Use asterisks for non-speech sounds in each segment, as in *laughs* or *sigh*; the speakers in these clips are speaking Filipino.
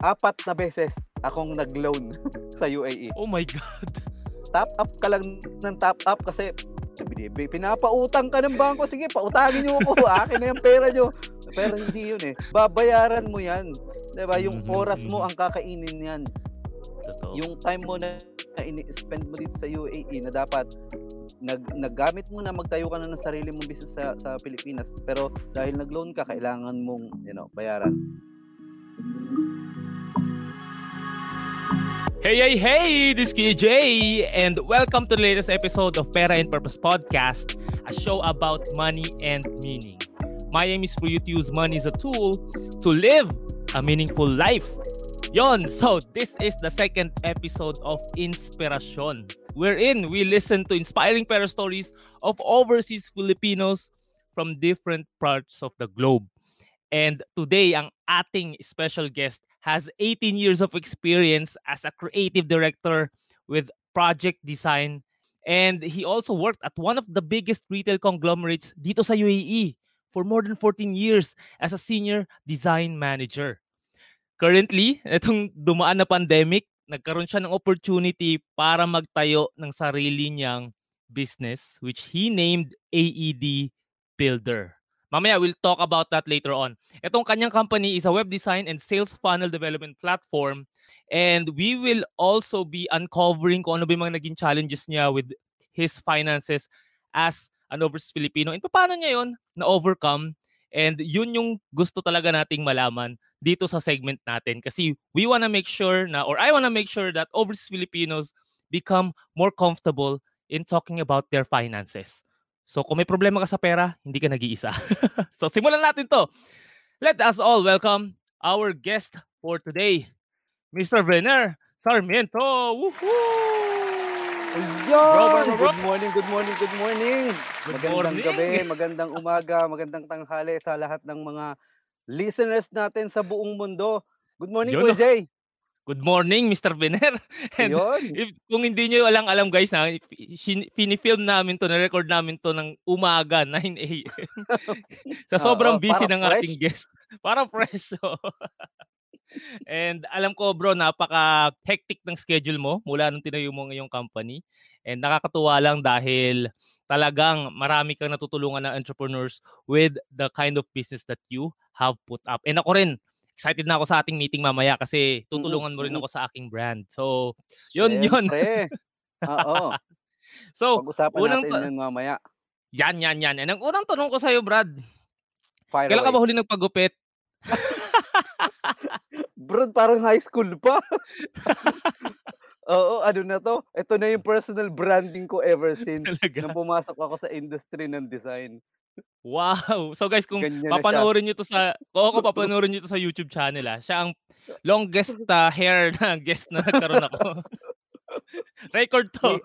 apat na beses akong nag-loan *laughs* sa UAE. Oh my God. Top up ka lang ng top up kasi pinapautang ka ng bangko. Sige, pautangin niyo ako. *laughs* Akin na yung pera niyo. Pero hindi yun eh. Babayaran mo yan. Diba? Yung Mhm, oras mo mhm. ang kakainin yan. Totoo. Yung time mo na, na ini-spend mo dito sa UAE na dapat nag naggamit mo na magtayo ka na ng sarili mong business sa, sa Pilipinas pero dahil nag-loan ka kailangan mong you know bayaran Hey, hey, hey! This is KJ, and welcome to the latest episode of Pera and Purpose Podcast, a show about money and meaning. My aim is for you to use money as a tool to live a meaningful life. Yon, so this is the second episode of Inspiration, wherein we listen to inspiring pera stories of overseas Filipinos from different parts of the globe. And today, ang ating special guest has 18 years of experience as a creative director with project design. And he also worked at one of the biggest retail conglomerates dito sa UAE for more than 14 years as a senior design manager. Currently, *laughs* itong dumaan na pandemic, nagkaroon siya ng opportunity para magtayo ng sarili niyang business which he named AED Builder. Mamaya, we'll talk about that later on. Itong kanyang company is a web design and sales funnel development platform. And we will also be uncovering kung ano ba yung mga naging challenges niya with his finances as an overseas Filipino. And paano niya yun na-overcome? And yun yung gusto talaga nating malaman dito sa segment natin. Kasi we wanna make sure na, or I wanna make sure that overseas Filipinos become more comfortable in talking about their finances. So kung may problema ka sa pera, hindi ka nag-iisa. *laughs* so simulan natin to. Let us all welcome our guest for today, Mr. Brenner Sarmiento. Woohoo! Bro. Good morning, good morning, good morning. Good magandang morning. gabi, magandang umaga, magandang tanghali sa lahat ng mga listeners natin sa buong mundo. Good morning, Kuya Jay. Good morning, Mr. Brenner. *laughs* And if, kung hindi nyo alang alam guys, na, finifilm namin to, na-record namin to ng umaga, *laughs* 9 a.m. *laughs* sa sobrang Oo, busy ng fresh. ating guest. Para fresh. oh. And alam ko bro, napaka-hectic ng schedule mo mula nung tinayo mo ngayong company. And nakakatuwa lang dahil talagang marami kang natutulungan ng entrepreneurs with the kind of business that you have put up. And ako rin, excited na ako sa ating meeting mamaya kasi tutulungan mo rin mm. ako sa aking brand. So, yun, yun. Siyempre. Oo. *laughs* So, Pag-usapan unang natin ta- yun mamaya. yan, yan, yan. And ang unang tanong ko sa'yo, Brad, Fire kailan ka ba away. huli nagpagupit? Bro, parang high school pa. *laughs* Oo, ano na to? Ito na yung personal branding ko ever *laughs* since Talaga? nung pumasok ako sa industry ng design. Wow. So guys, kung Ganyan papanoorin nyo to sa, kung ako *laughs* papanoorin nyo to sa YouTube channel, ah, siya ang longest *laughs* ah, hair na *laughs* guest na nagkaroon ako. Record to.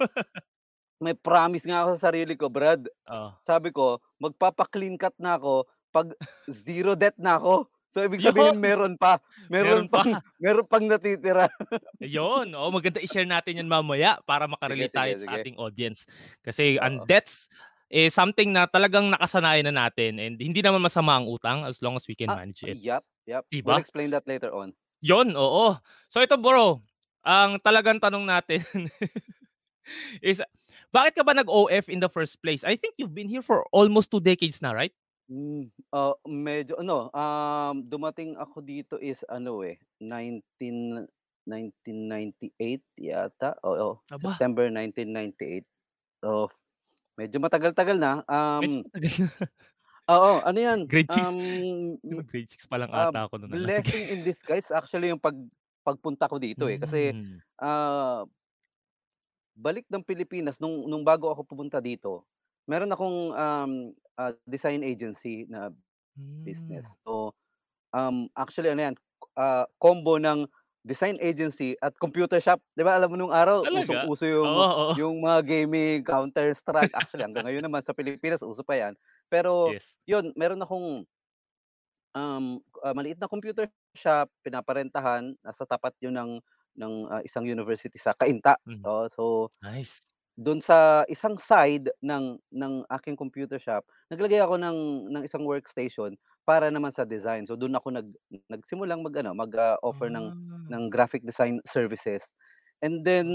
May promise nga ako sa sarili ko, Brad. Oh. Sabi ko, magpapa-clean cut na ako pag zero debt na ako. So ibig Yun. sabihin meron pa. Meron Meron, pa. pang meron pang natitira. Ayun. Oh, maganda i-share natin yan mamaya para makarelate tayo sige, sa sige. ating audience. Kasi ang Oo. debts is something na talagang nakasanayan na natin and hindi naman masama ang utang as long as we can Ah, manage it. Yup, yup. Diba? We'll explain that later on. Yon, oo. So ito bro, ang talagang tanong natin *laughs* is bakit ka ba nag-OF in the first place? I think you've been here for almost two decades na, right? Ah, medyo ano, um, dumating ako dito is ano eh, 19 1998 yata. Oo, Aba. September 1998. So, medyo matagal-tagal na. Medyo Um, matagal na. oo, ano 'yan, Grade six. um, grade 6 pa lang ah, ata ako noon. Blessing in disguise actually yung pag pagpunta ko dito eh. Kasi, ah, balik ng Pilipinas nung nung bago ako pumunta dito, meron akong, um, ah, design agency na business. Hmm. So, um, actually ano 'yan, ah, combo ng design agency at computer shop. 'Di ba alam mo nung araw usong-uso yung Oo, oo. yung mga gaming, Counter Strike. Actually hanggang ngayon naman sa Pilipinas uso pa 'yan. Pero Yes. yun, meron akong, um, ah, maliit na computer shop, pinaparentahan. Nasa tapat yun ng ng, ah, isang university sa Cainta. Mhm. Oo, so Nice. dun sa isang side ng ng aking computer shop, naglagay ako ng ng isang workstation para naman sa design. So dun ako nag nagsimulang mag-ano, mag-offer ng Ah. ng graphic design services. And then,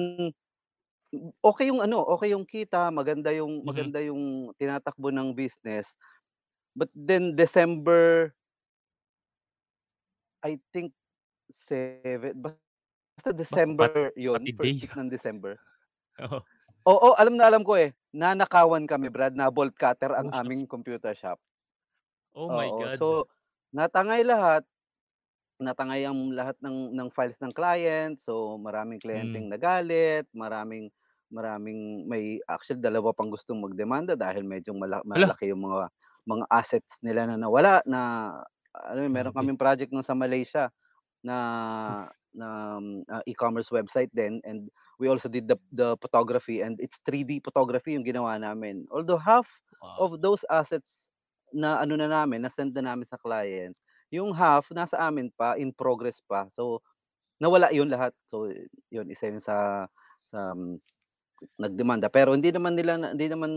okey yung ano, okey yung kita, maganda yung Mhm. maganda yung tinatakbo ng business. But then December I think 7 basta December yun, pati first week ng December. *laughs* Oo. Oo, alam na alam ko, eh. Nanakawan kami Brad, na bolt cutter ang Oh, aming computer shop. Oh my Oo, God. so natangay lahat. Natangay ang lahat ng ng files ng client. So maraming Hmm. kliyenteng nagalit, maraming maraming may actually dalawa pang gustong magdemanda dahil medyo mala Hala! malaki yung mga mga assets nila na nawala na ano, eh, meron Grabe. kaming project nun sa Malaysia na na, ah, e-commerce website din and we also did the the photography and it's 3D photography yung ginawa namin. Although half Wow. of those assets na ano na namin, na-send na namin sa client, yung half nasa amin pa, in progress pa. So nawala yun lahat. So yun, isa yun sa sa nagdemanda. Pero hindi naman nila na hindi naman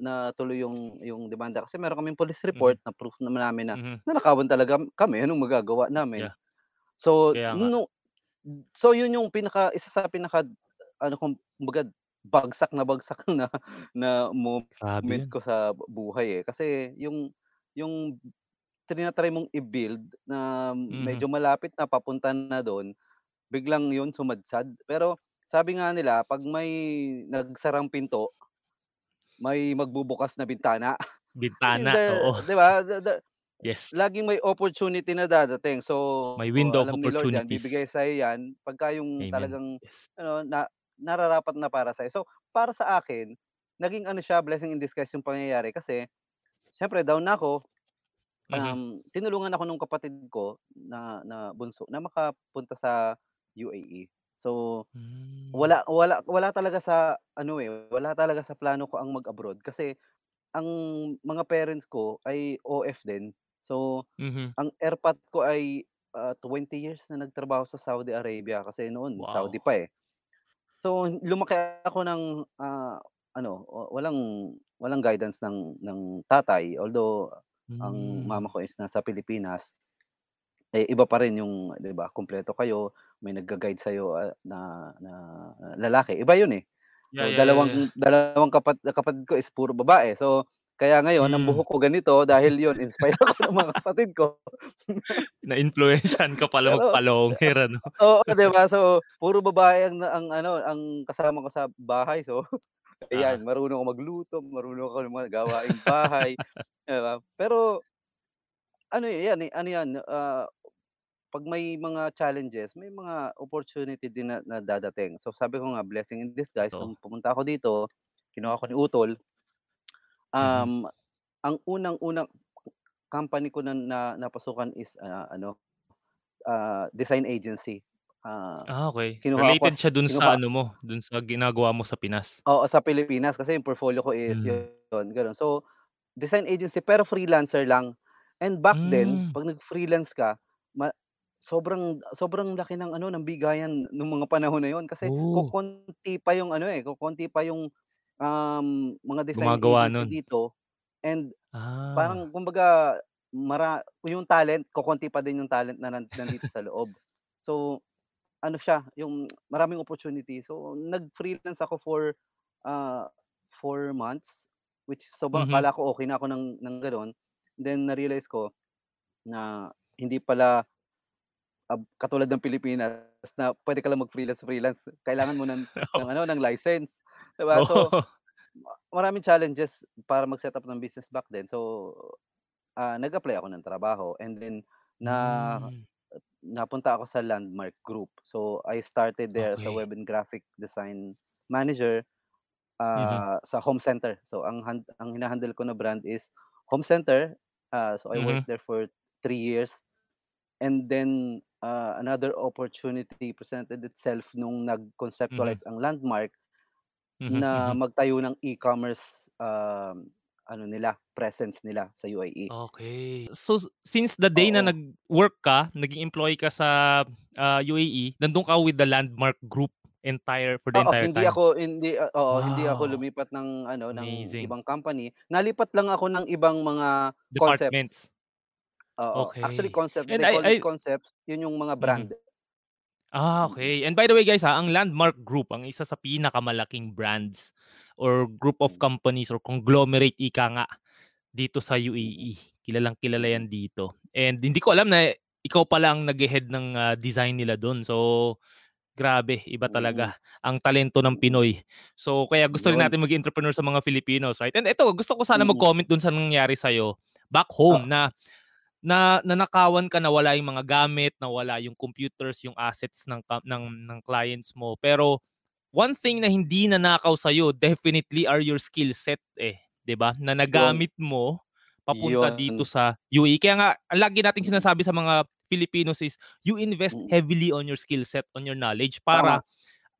natuloy yung yung demanda kasi meron kaming police Mhm. report na proof naman namin na Mhm. nanakawan talaga kami, anong magagawa namin. Yeah. So Kaya no so yun yung pinaka isa sa pinaka ano kumbaga bagsak na bagsak *laughs* na na Grabe moment yan. ko sa buhay, eh. Kasi yung yung tina-try mong i-build na Mhm. medyo malapit na, papunta na dun, biglang yun sumadsad. Pero sabi nga nila 'pag may nagsarang pinto may magbubukas na bintana. *laughs* In Bintana, the oo. 'di ba, *laughs* the the Yes. laging may opportunity na dadating. So May window of alam ni Lord yan, bibigay opportunities. sa'yo yan pagka yung Amen. talagang Yes. ano, na nararapat na para sa'yo. So para sa akin, naging ano siya, blessing in disguise yung pangyayari kasi siyempre down na ako, Mhm. um, tinulungan ako nung kapatid ko na na bunso na makapunta sa UAE. So Hmm. wala wala wala talaga sa ano, eh, wala talaga sa plano ko ang mag-abroad kasi ang mga parents ko ay OF din. So Mhm. ang erpat ko ay, ah, 20 years na nagtrabaho sa Saudi Arabia kasi noon Saudi Wow. pa, eh. So lumaki ako ng, ah, ano, wa walang walang guidance ng ng tatay although ang Hmm. mama ko is nasa Pilipinas. Eh, iba pa rin yung 'di ba, kumpleto kayo, may nagga-guide sa'yo, ah, na na lalaki, iba yun, eh. Yeah, So yeah, yeah, yeah. dalawang dalawang kapat kapatid ko is puro babae. So kaya ngayon ang Hmm. buhok ko ganito dahil yun inspire ako ng mga kapatid ko. *laughs* Naimpluwensyahan ka pala Pero magpa-longer ano? *laughs* oo, 'di ba? So puro babae ang ang ano, ang kasama ko sa bahay. So *laughs* ayan, marunong ako magluto, marunong ako ng mga gawaing bahay, 'di ba? Pero ano, eh, yan, eh, ano yan, ah, 'pag may mga challenges, may mga opportunity din na na dadating. So sabi ko nga, blessing in disguise Totoo. nung pumunta ako dito, kinuha ako ni utol. Mhm. Um, ang unang-unang company ko na na napasukan is, ah, ano, ah, design agency. Ah, Ah, okey. kinuha ako Related siya dun sa kinuha ano mo, dun sa ginagawa mo sa Pinas? Oo, sa Pilipinas kasi yung portfolio ko is Hmm. yun, gano'n. So design agency pero freelancer lang. And back then Hmm. 'pag nag-freelance ka, ma sobrang sobrang laki ng ano, ng bigayan nung mga panahon na yun kasi Oh. kokonti pa yung ano, eh, kokonti pa yung, um, mga design Gumagawa agency nun. dito and parang Ah. kumbaga mara yung talent, kokonti pa din yung talent na nan nandito sa loob. So ano siya, yung maraming opportunity. So nag-freelance ako for, ah, 4 months, which sobrang Mhm. akala ko okey na ako ng ng gano'n. Then na-realize ko na hindi pala ab katulad ng Pilipinas na puwede ka lang mag-freelance-freelance. Kailangan mo ng *laughs* ng ano, ng license, 'di ba? So Oo. ma maraming challenges para mag-set up ng business back then. So, ah, nag-apply ako ng trabaho and then na Hmm. napunta ako sa Landmark Group. So I started there as a Okey. web and graphic design manager, Mhm. ah, sa home center. So ang han ang hina-handle ko na brand is home center. Ah, so I Mhm. worked there for 3 years and then, ah, another opportunity presented itself nung Mhm. nag-conceptualize ang Landmark Mhm, na mhm. magtayo ng e-commerce, um, ano nila, presence nila sa UAE. Okey. So since the day na Oo. nag-work ka, naging employee ka sa, ah, UAE, nandun ka with the Landmark Group entire for the Oo, entire hindi time? ako hindi, ah, oo, hindi ako Wow. lumipat ng ano, ng Amazing. ibang company. Nalipat lang ako ng ibang mga concepts. Departments. Oo, actually Okey. Concept, And they I call I it Concepts, yun yung mga Mhm. brand. Ah, Mm. okey. And by the way guys, ah, ang Landmark Group ang isa sa pinakamalaking brands or group of Mm. companies or conglomerate ika nga dito sa Mm. UAE. Kilalang-kilala Mm. yan dito. And hindi ko alam na ikaw pala ang naghe-head ng, ah, design nila dun. So, grabe iba Mm. talaga ang talento ng Mm. Pinoy. So, kaya gusto rin natin maging entrepreneur sa mga Filipinos, right? And eto gusto ko sana Mm. mag-comment dun sa nangyari sa'yo back home Oo. na na nanakawan ka, nawala yung mga gamit, nawala yung computers, yung assets ng ng ng clients mo. Pero one thing na hindi nanakaw sa'yo definitely are your skill set, eh, 'di ba? Na nagamit mo papunta dito Yun. sa UAE. Kaya nga ang lagi nating sinasabi sa mga Filipinos is you invest Mm. heavily on your skill set, on your knowledge para Tama.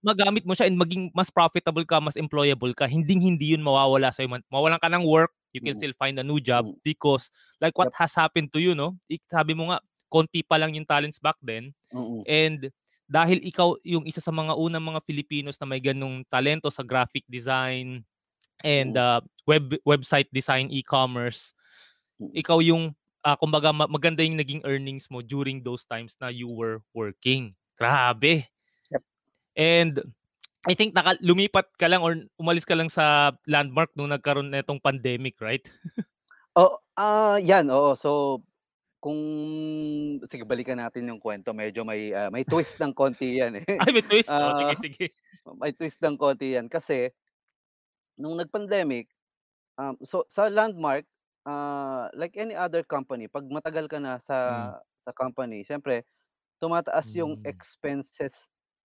magamit mo siya and maging mas profitable ka, mas employable ka. Hinding-hindi yun mawawala sa'yo man mawalan ka ng work, you can Mm. still find a new job Mm. because like what Yep. has happened to you 'no, sabi mo nga konti pa lang yung talents back then Mm. and dahil ikaw yung isa sa mga unang mga Filipinos na may ganong talento sa graphic design and, ah, web website design, e-commerce, Mm. ikaw yung, ah, kumbaga ma maganda yung naging earnings mo during those times na you were working. Grabe. Yep. And I think naka lumipat ka lang or umalis ka lang sa Landmark nung nagkaroon netong pandemic, right? *laughs* Oh, ah, yan, oo. So, kung sige balikan natin yung kuwento medyo may, ah, may twist ng konti yan, eh. Ay, may twist. Oh, Ah, sige, sige. *laughs* may twist ng konti yan kasi nung nag-pandemic, um, so sa Landmark, ah, like any other company 'pag matagal ka na sa Hmm. sa company siyempre tumataas yung Hmm. expenses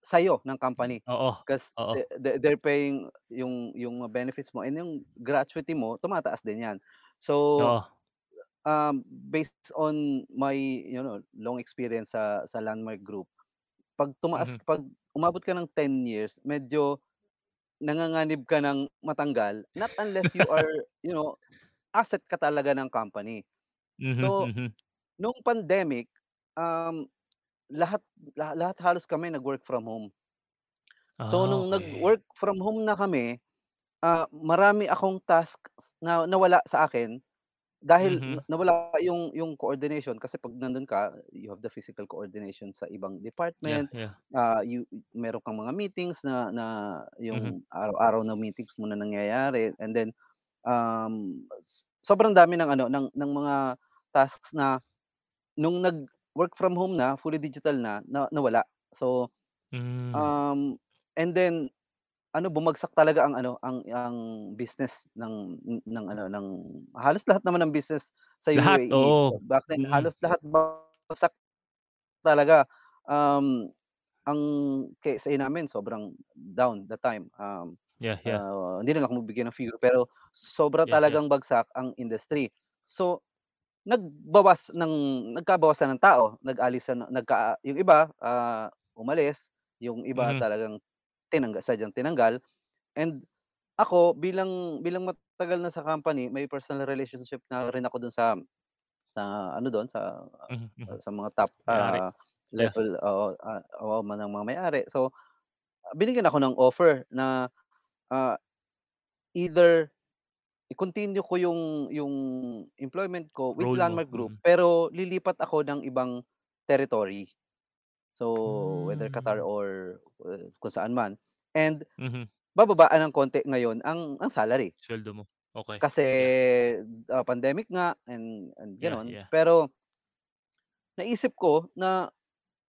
sa'yo ng company. Oo, 'Cause oo. the the they're paying yung yung benefits mo and yung gratuity mo tumataas din yan. So, Oo. um, based on my, you know, long experience sa sa Landmark Group, 'pag tumaas Mhm. 'pag umabot ka ng 10 years medyo nanganganib ka ng matanggal not unless you are, *laughs* you know, asset ka talaga ng company. Mhm, So, mhm. nung pandemic, um, lahat laha lahat halos kami nag-work from home. So, Ah, nung nag-work from home na kami, ah, marami akong tasks na nawala sa akin dahil na Mhm. nawala yung yung coordination kasi 'pag nandun ka, you have the physical coordination sa ibang Yeah, department, yeah. ah, you meron kang mga meetings na na Mhm. yung araw-araw na meetings mo na nangyayari and then, um, sobrang dami ng ano ng ng mga tasks na nung nag-work from home na, fully digital na, na nawala. So, Hmm. um, and then ano bumagsak talaga ang ano ang ang business ng ng ano ng halos lahat naman ng business sa Lahat, UAE oo. back then Mm. halos lahat bagsak talaga. Um, ang KSA namin sobrang down that time. Um, Yeah, yeah. ah, hindi na lang ako magbigay ng figure pero sobra Yeah, yeah. talagang bagsak ang industry. So, nagbawas ng nagkabawasan ng tao, nag-alisan nagka yung iba, ah, umalis, yung iba Mhm. talagang tinangga sadyang tinanggal and ako bilang bilang matagal na sa company may personal relationship na rin ako dun sa sa ano dun sa Mhm, mhm. sa mga top, May-ari. ah, Yeah. level oo, ah, oo ng mga may-ari. So, binigyan ako ng offer na, ah, either i-continue ko yung yung employment ko with Role mo, Landmark Group mm. pero lilipat ako ng ibang territory. So, whether Qatar Hmm. or, uh, kung saan man and Mhm. bababaan ng konti ngayon ang ang salary. Sweldo mo. Okey. Kasi, Yeah. ah, pandemic nga and and Yeah, gano'n. yeah. Pero naisip ko na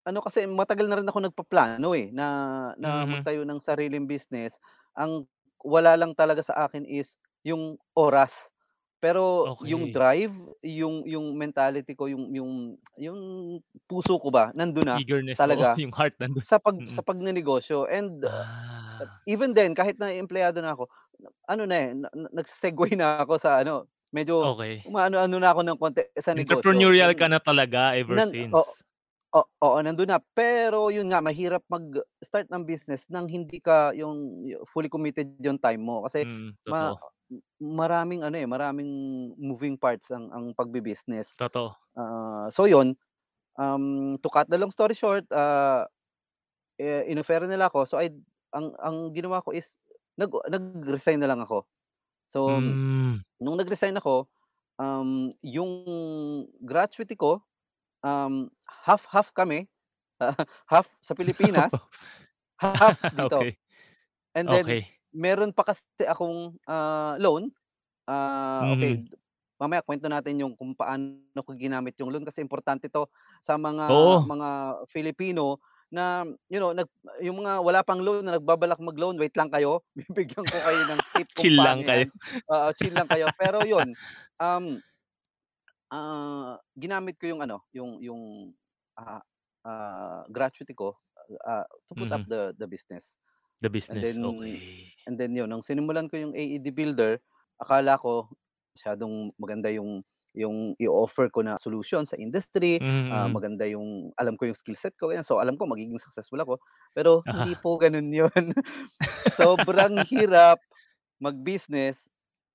ano kasi matagal na rin ako nagpaplano, eh, na na Mhm. magtayo ng sariling business. Ang wala lang talaga sa akin is yung oras. Pero yung drive, yung yung mentality ko, yung yung yung puso ko ba nandun na Eagerness, oo, talaga *laughs* yung heart nandun. sa pag sa Mm. pagnenegosyo and Ah. even then kahit na empleyado na ako, ano na, eh, na nagse-segue na ako sa ano, medyo Okey. umaano-ano na ako ng konti sa negosyo. Entrepreneurial ka na talaga ever nan o since. o oo, nandun na. Pero yun nga mahirap mag-start ng business ng hindi ka yung fully committed yung time mo kasi Mm, ma totoo. Maraming ano, eh, maraming moving parts ang ang pagbi-business. Totoo. Ah, so yun, um, to cut the long story short, ah, eh, nila ako so I ang ang ginawa ko is nag nag-resign na lang ako. So, Hmm. nung nag-resign ako um, yung gratuity ko, um, half-half kami, *laughs* half sa Pilipinas, *laughs* half dito. Okey. And then Okey. Meron pa kasi akong, ah, loan, ah, Mhm. okey mamaya kuwento natin yung kung paano ko ginamit yung loan kasi importante 'to sa mga Oo. mga Filipino na, you know, nag yung mga wala pang loan na nagbabalak mag-loan, wait lang kayo, *laughs* bibigyan ko kayo ng tip kung Chill lang kayo. Oo, chill lang kayo. *laughs* Pero yun, um, ah, ginamit ko yung ano, yung yung, ah, ah, gratuity ko, ah, to put up Mhm. the the business. The And business, then okey. and then yun, nung sinimulan ko yung AED Builder, akala ko masyadong maganda yung yung i-o-offer ko na solution sa industry, ah, mhm. maganda yung alam ko yung skill set ko, ganyan. So, alam ko magiging successful ako, pero *laughs* hindi po gano'n yun. *laughs* Sobrang hirap mag-business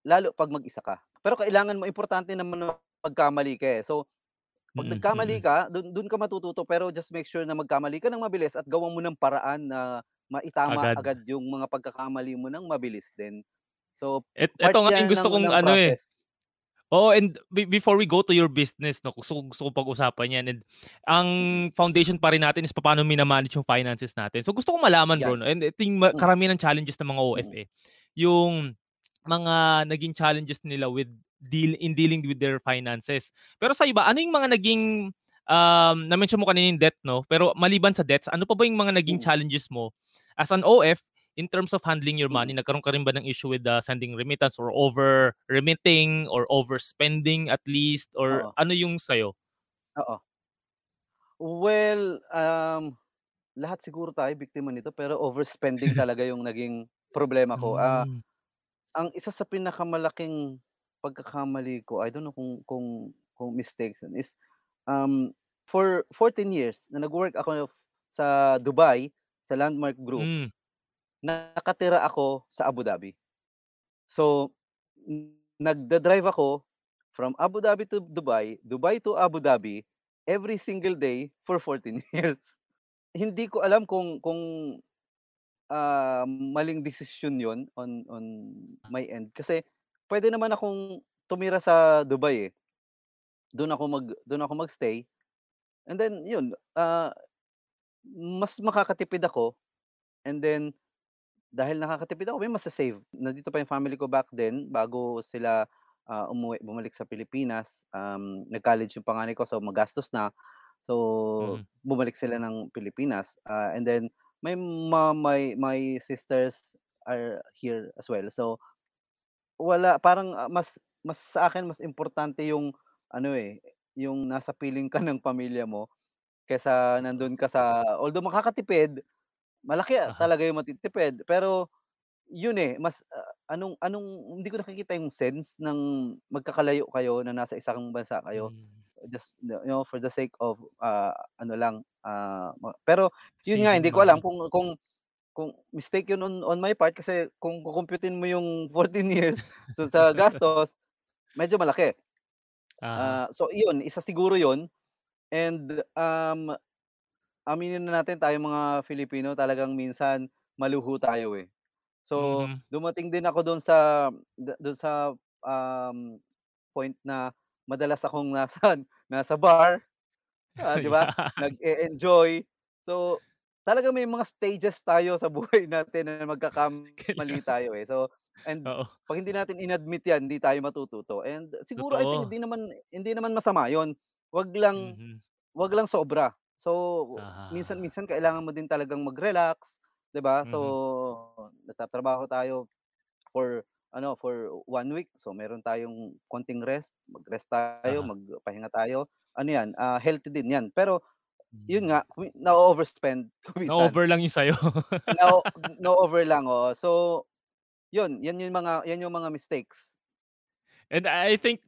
lalo 'pag mag-isa ka. Pero kailangan mo importante naman na magkamali ka, eh. So, 'pag Mm, nagkamali mm. ka, dun dun ka matututo pero just make sure na magkamali ka ng mabilis at gawan mo ng paraan na maitama Agad. agad yung mga pagkakamali mo ng mabilis din. So, Et eto nga yung gusto ng kong ng ano, eh. process. Oo, and be before we go to your business 'no, gusto gusto kong pag-usapan 'yan and ang Mm. foundation pa rin natin is papaano mina-manage yung finances natin. So, gusto kong malaman bro 'Yan. 'no, and ito yung Hmm. karamihan ng challenges ng mga Mm. OFA, yung mga naging challenges nila with deal in dealing with their finances. Pero sa'yo ba, ano yung mga naging, um, na-mention mo kanina yung debt 'no, pero maliban sa debts, ano pa ba yung mga naging Mm. challenges mo as an OF in terms of handling your money? Mm. Nagkaroon ka rin ba ng issue with, ah, sending remittance or over-remitting or overspending at least or Oo. ano yung sa'yo? Oo. Well, um, lahat siguro tayo biktima nito pero overspending *laughs* talaga yung naging problema ko. Ah, Hmm. ang isa sa pinakamalaking pagkakamali ko, I don't know kung kung kung mistakes yun is, um, for 14 years na nag-work ako sa Dubai, sa Landmark Group, Hmm. nakatira ako sa Abu Dhabi. So, nagda-drive ako from Abu Dhabi to Dubai, Dubai to Abu Dhabi, every single day for 14 *laughs* years. Hindi ko alam kung kung, ah, maling desisyon yun on on my end kasi puwede naman akong tumira sa Dubai, eh. Dun ako mag dun ako mag-stay and then yun, ah, mas makakatipid ako and then dahil nakakatipid ako may masa-save. Nandito pa yung family ko back then bago sila, ah, umuwi bumalik sa Pilipinas, um, nag-college yung panganay ko so magastos na. So, Mm. bumalik sila ng Pilipinas, ah, and then my mom, my my sisters are here as well. So, wala parang, ah, mas mas sa akin mas importante yung ano, eh, yung nasa piling ka *laughs* ng pamilya mo kaysa nandun ka sa although makakatipid, malaki Uh-huh. talaga yung matitipid pero yun, eh, mas, ah, anong anong hindi ko nakikita yung sense ng magkakalayo kayo na nasa isang bansa kayo Hmm. just, you know, for the sake of, ah, ano lang, ah, ma pero yun nga Saving hindi ko alam money. kung kung kung mistake yun on on my part kasi kung kukumpyutin mo yung *laughs* 14 years so sa gastos, medyo malaki. Uh-huh. Ah, so iyon, isa siguro yun and, um, aminin na natin tayong mga Filipino talagang minsan maluho tayo, eh. So, Mhm. dumating din ako dun sa dun sa, um, point na madalas akong *laughs* nasa nasa bar, ah, *laughs* 'di ba, Yeah. nag-e-enjoy. So, talagang may mga stages tayo sa buhay *laughs* natin na magkakamali *laughs* tayo, eh. So, and Oo. 'pag hindi natin in-admit 'yan, hindi tayo matututo and siguro I think Totoo. hindi naman hindi naman masama yun, 'wag lang Mhm. 'wag lang sobra. So, Ah. minsan-minsan kailangan mo din talagang mag-relax, 'di ba? So, Mhm. nagtatrabaho tayo for ano, for 1 week, so meron tayong konting rest, mag-rest tayo, Uh-huh. magpahinga tayo, ano 'yan, ah, healthy din 'yan. Pero yun Hmm. nga, minsan. *laughs* Na-over lang yung sa'yo. Na *laughs* na-over lang, oo. So, yun, yan yung mga yan yung mga mistakes. And I think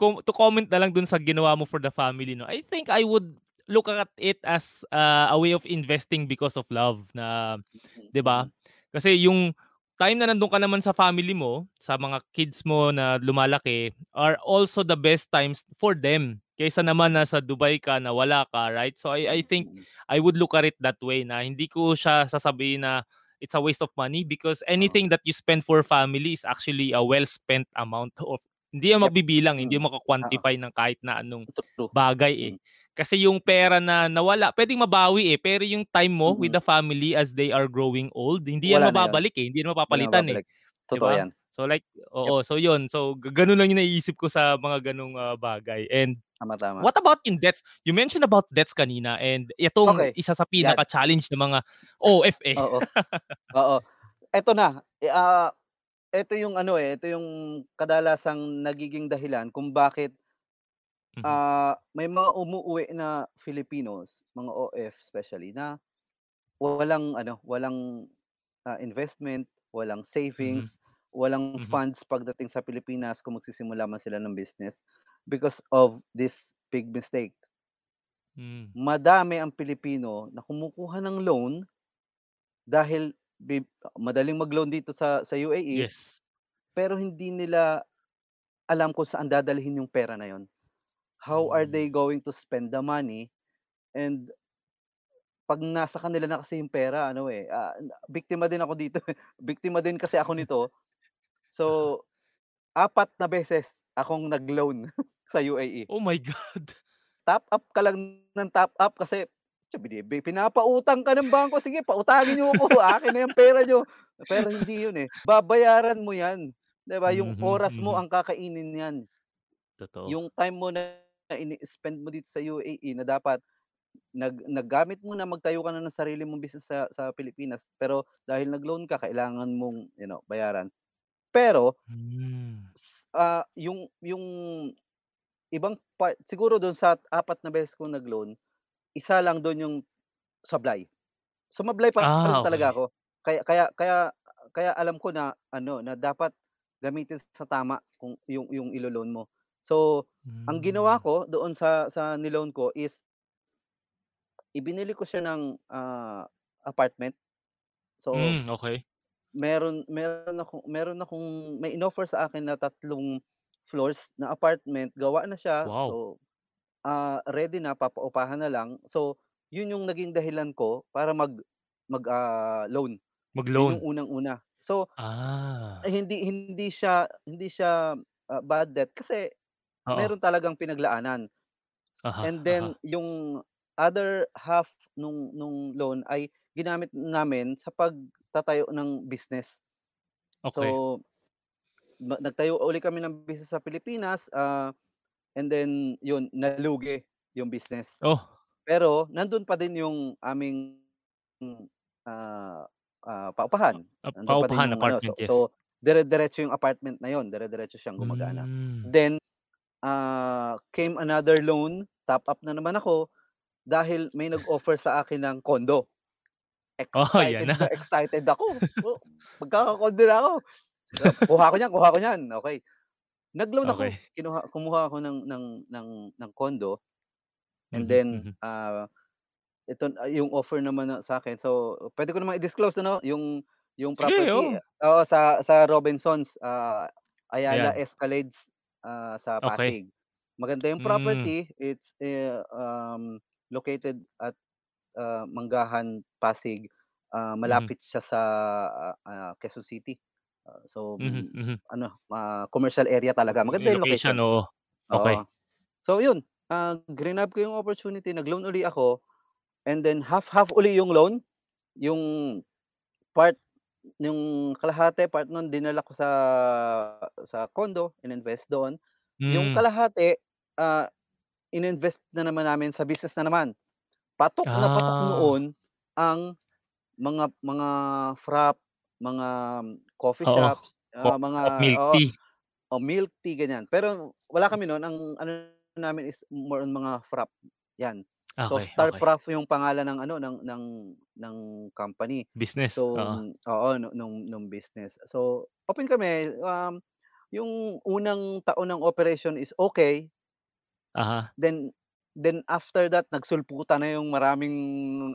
to comment na lang dun sa ginawa mo for the family 'no, I think I would look at it as, ah, a way of investing because of love na Mm, 'di ba? mm. Kasi yung time na nandun ka naman sa family mo, sa mga kids mo na lumalaki are also the best times for them kaysa naman nasa Dubai ka na wala ka, right? So I I think Mm. I would look at it that way na hindi ko siya sasabihin na it's a waste of money because anything that you spend for family is actually a well spent amount of Hindi yan mabibilang, hindi Mm. mo Oo. mako-quantify ng kahit na anong bagay, eh. Kasi yung pera na nawala puwedeng mabawi, eh, pero yung time mo with Mm. the family as they are growing old, hindi yan Wala yun. mababalik, eh, hindi yan Hindi mapapalitan, eh, mababalik. 'di Totoo ba? yan. So like Yep. oo, so yun. So ga gano'n lang yung naiisip ko sa mga gano'ng, ah, bagay and Tama, tama. what about yung debts? You mentioned about debts kanina and itong Okey. isa sa Yan. pinaka-challenge ng mga OFA. Oo. *laughs* Oo. Eto na, eh, ah, eto yung ano, eh, eto yung kadalasang nagiging dahilan kung bakit Mhm. ah, may mga umuuwi na Filipinos, mga OF especially na walang ano, walang, ah, investment, walang Mhm. savings, walang Mhm. funds pagdating sa Pilipinas kung magsisimula man sila ng business because of this big mistake. Hmm. Madami ang Pilipino na kumukuha ng loan dahil bib madaling mag-loan dito sa sa UAE, Yes. pero hindi nila alam kung saan dadalhin yung pera na yun. How are they Hmm. going to spend the money and 'pag nasa kanila na kasi yung pera ano, eh, na biktima din ako dito, eh. *laughs* Biktima din kasi ako nito. So, *laughs* 4 na beses akong nag-loan *laughs* sa UAE. Oh my God. Top up ka lang ng top up kasi sabi pinapautang ka ng bangko, "Sige pautangin niyo ako, akin na yung pera niyo." Pero hindi yun, eh. Babayaran mo yan, 'di ba? Yung Mhm, oras mo mhm. ang kakainin niyan. Totoo. Yung time mo na ini-spend mo dito sa UAE na dapat nag naggamit mo na, magtayo ka na ng sarili mong business sa sa Pilipinas, pero dahil nag-loan ka kailangan mong, you know, bayaran. Pero s ah, yung yung ibang part siguro dun sa 4 na beses kong nag-loan, isa lang dun yung sablay. Sumablay pa Ah, talaga okey. ako. Kaya kaya kaya kaya alam ko na ano, na dapat gamitin sa tama kung yung yung ilo-loan mo. So, ang ginawa Hmm. ko doon sa sa ni-loan ko is ibinili ko siya ng, ah, apartment. So Hmm, okey. meron meron akong meron akong may in-offer sa akin na 3 floors na apartment, gawa na siya. Wow. So, ah, ready na, papaupahan na lang. So, yun yung naging dahilan ko para mag mag, ah, loan. Yun yung Mag-loan. unang-una. So, Ah. ay hindi hindi siya hindi siya, ah, bad debt kasi Oo. meron talagang pinaglaanan. Aha, And then aha. yung other half nung nung loan ay ginamit namin sa pagtatayo ng business. Okey. So, ma nagtayo uli kami ng business sa Pilipinas, ah, and then yun, nalugi yung business. Oh. Pero nandun pa din yung aming, ah, ah, paupahan. Ah, Nandun pa din paupahan, yung ano, so apartment, yes. so dire-diretso yung apartment na yun, dire-diretso siyang gumagana. Hmm. Then, ah, came another loan, top up na naman ako dahil may nag-offer sa akin ng condo. Oh, yan Excited na. na excited ako. *laughs* Oh, magkaka-condo na ako. Kuha ko niyan, kuha ko niyan, okey. Nag-loan ako, Okey. kinuha kumuha ako ng ng ng ng condo and Mhm, then, ah, ito na yung offer naman na sa'kin so puwede ko namang i-disclose ano, yung yung Sige, property, oo. oo, sa sa Robinsons, ah, Ayala Ayan. Escalades, ah, sa Okey. Pasig. Maganda yung Hmm. property, it's, eh, um, located at, ah, Manggahan, Pasig. Ah, Mhm. malapit siya sa, ah, Quezon City. Ah, so, Mhm, hmm, mhm. ano, ah, commercial area talaga, maganda Yung yung location, location. oo. Okey. Oo. So yun, ah, grinab ko yung opportunity, nag-loan uli ako and then half-half uli yung loan. Yung part yung kalahati part nun dinala ko sa sa condo, ininvest doon. Yung Hmm. kalahati, ah, ininvest na naman namin sa business na naman. Patok na patok Ah. noon ang mga mga frap, mga coffee Oo. shops, ah, mga milk tea. o milk tea, ganyan. Pero wala kami nun, ang ano namin is more on mga frap, 'yan. So, Okey, Star okey. Frap yung pangalan ng ano, ng ng ng company. Business, So, oo. oo, nu nung nung business. So, open kami, um, yung unang taon ng operation is okey. Aha. Then then after that nagsulputan na yung maraming,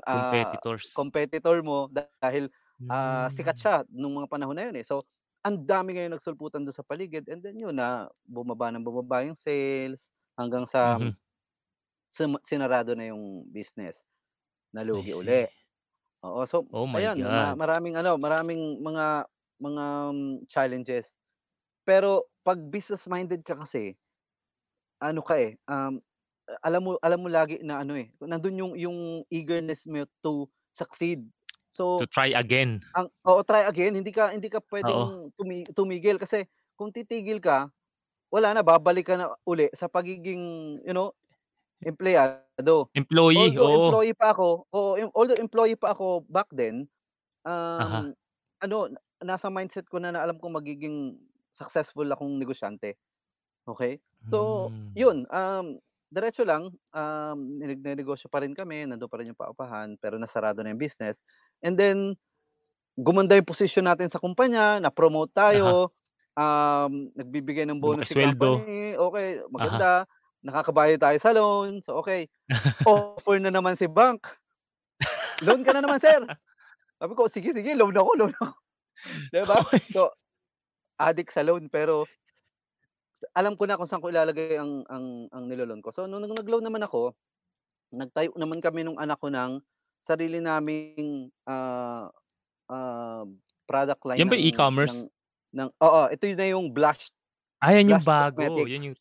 ah, Competitors. competitor mo dahil, ah, sikat Hmm. siya nung mga panahon na yun, eh. So, ang dami ngayong nagsulputan dun sa paligid and then yun na bumaba ng bumaba yung sales hanggang sa Mhm. Suma sinarado na yung business. I Nalugi uli. Oo, so Oh my ayan ma God. maraming ano, maraming mga mga challenges. Pero 'pag business-minded ka kasi ano ka, eh, um, alam mo alam mo lagi na ano, eh, nandun yung yung eagerness mo to succeed. To So, try again. ang oo, try again hindi ka hindi ka Oo. puwedeng tumi tumigil kasi kung titigil ka, wala na babalik ka na uli sa pagiging, you know, empleyado. Employee, Although oo. employee pa ako oo, although employee pa ako back then, um, ano nasa mindset ko na na alam kong magiging successful akong negosyante, okey? So, Hmm. yun, um, diretso lang, um, nagnenegosyo pa rin kami, nandun pa rin yung paupahan, pero nasarado na yung business. And then, gumanda yung posisyon natin sa kumpanya, na-promote tayo, um, nagbibigay ng bonus yung sweldo. company, Uh-huh. maganda, nakakabayad tayo sa loan, so okey. Offer na naman si bank. "Loan ka na naman sir." Sabi ko, "Sige, sige loan ako, loan ako." *laughs* 'Di ba? Okey. So, adik sa loan pero alam ko na kung saan ko ilalagay ang ang ang nilo-loan ko. So, nung nag-loan naman ako, nagtayo naman kami nung anak ko ng sarili naming, ah, ah, product line Yan ba ng ng e-commerce? ng oo, ito na yung blush Ah, yan yung bago, cosmetics. yun yung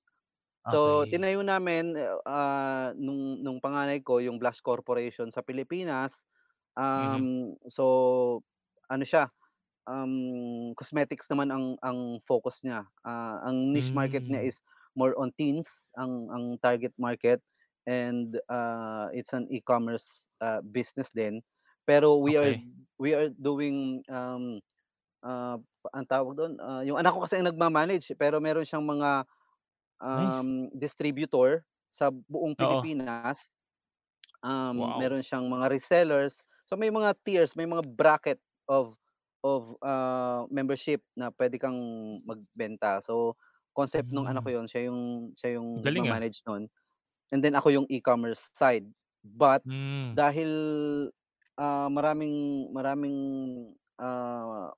So, okey. tinayo namin, ah, nung nung panganay ko yung Blush Corporation sa Pilipinas. Mhm. Um, so, ano siya, um, cosmetics naman ang ang focus niya. Ah, ang niche market niya Hmm. is more on teens ang ang target market and, ah, it's an e-commerce, ah, business din. Pero we are we are doing, um, ah, anong tawag dun, ah, yung anak ko kasi ang nagma-manage, pero meron siyang mga, Nice. um, distributor sa buong Oo. Pilipinas. Um, Wow. meron siyang mga resellers. So, may mga tiers, may mga bracket of of, ah, membership na puwede kang magbenta. So, concept nung anak Hmm. ko yun, siya yung siya yung Galing, ah. nagma-manage nun. And then ako yung e-commerce side. But Hmm. dahil, ah, maraming maraming, ah,